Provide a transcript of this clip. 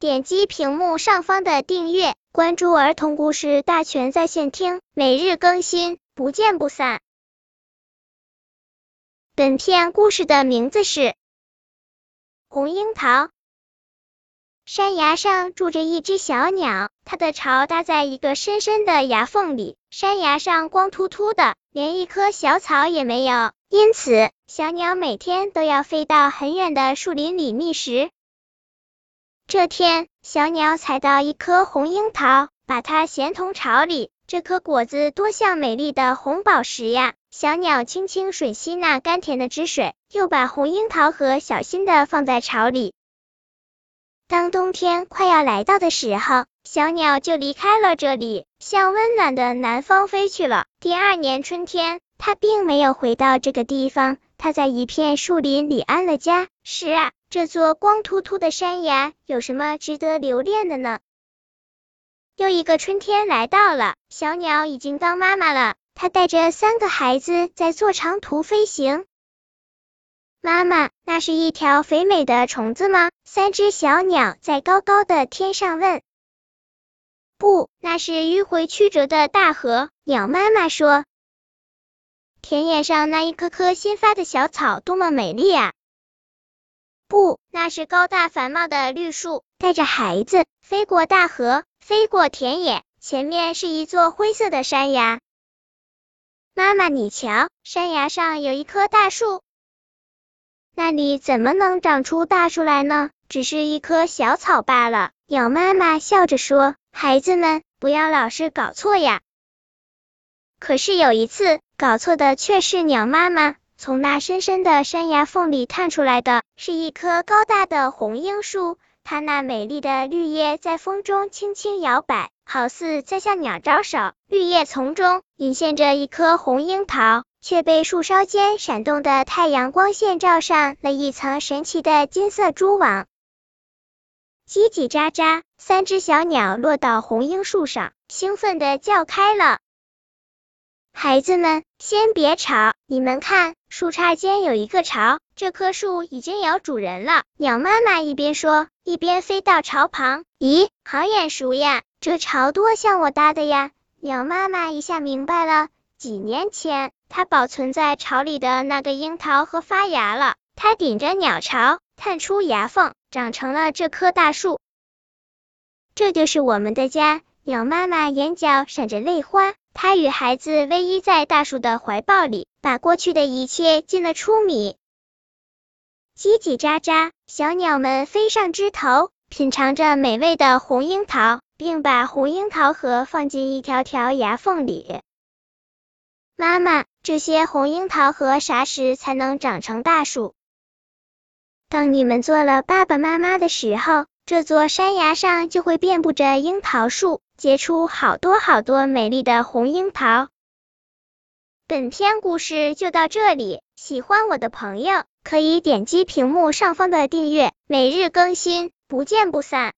点击屏幕上方的订阅，关注儿童故事大全在线听，每日更新，不见不散。本片故事的名字是《红樱桃》。山崖上住着一只小鸟，它的巢搭在一个深深的崖缝里。山崖上光秃秃的，连一棵小草也没有，因此小鸟每天都要飞到很远的树林里觅食。这天，小鸟采到一颗红樱桃，把它衔同巢里。这颗果子多像美丽的红宝石呀！小鸟轻轻吮吸那甘甜的汁水，又把红樱桃核小心的放在巢里。当冬天快要来到的时候，小鸟就离开了这里，向温暖的南方飞去了。第二年春天，它并没有回到这个地方，它在一片树林里安了家。是啊，这座光秃秃的山崖有什么值得留恋的呢？又一个春天来到了，小鸟已经当妈妈了，它带着三个孩子在做长途飞行。妈妈，那是一条肥美的虫子吗？三只小鸟在高高的天上问。不，那是迂回曲折的大河。鸟妈妈说。田野上那一棵棵新发的小草多么美丽啊！不，那是高大繁茂的绿树。带着孩子飞过大河，飞过田野，前面是一座灰色的山崖。妈妈，你瞧，山崖上有一棵大树。那里怎么能长出大树来呢？只是一棵小草罢了。鸟妈妈笑着说：“孩子们，不要老是搞错呀。”可是有一次，搞错的却是鸟妈妈。从那深深的山崖缝里探出来的是一棵高大的红樱树，它那美丽的绿叶在风中轻轻摇摆，好似在向鸟招手。绿叶丛中隐现着一颗红樱桃。却被树梢间闪动的太阳光线罩上了一层神奇的金色蛛网。叽叽喳喳，三只小鸟落到红樱树上，兴奋的叫开了。孩子们，先别吵，你们看，树杈间有一个巢，这棵树已经有主人了。鸟妈妈一边说，一边飞到巢旁。咦，好眼熟呀，这巢多像我搭的呀！鸟妈妈一下明白了。几年前，它保存在巢里的那个樱桃和发芽了。它顶着鸟巢，探出牙缝，长成了这棵大树。这就是我们的家。鸟妈妈眼角闪着泪花，它与孩子偎依在大树的怀抱里，把过去的一切尽了出米。叽叽喳喳，小鸟们飞上枝头，品尝着美味的红樱桃，并把红樱桃核放进一条条牙缝里。妈妈，这些红樱桃核啥时才能长成大树？当你们做了爸爸妈妈的时候，这座山崖上就会遍布着樱桃树，结出好多好多美丽的红樱桃。本篇故事就到这里，喜欢我的朋友可以点击屏幕上方的订阅，每日更新，不见不散。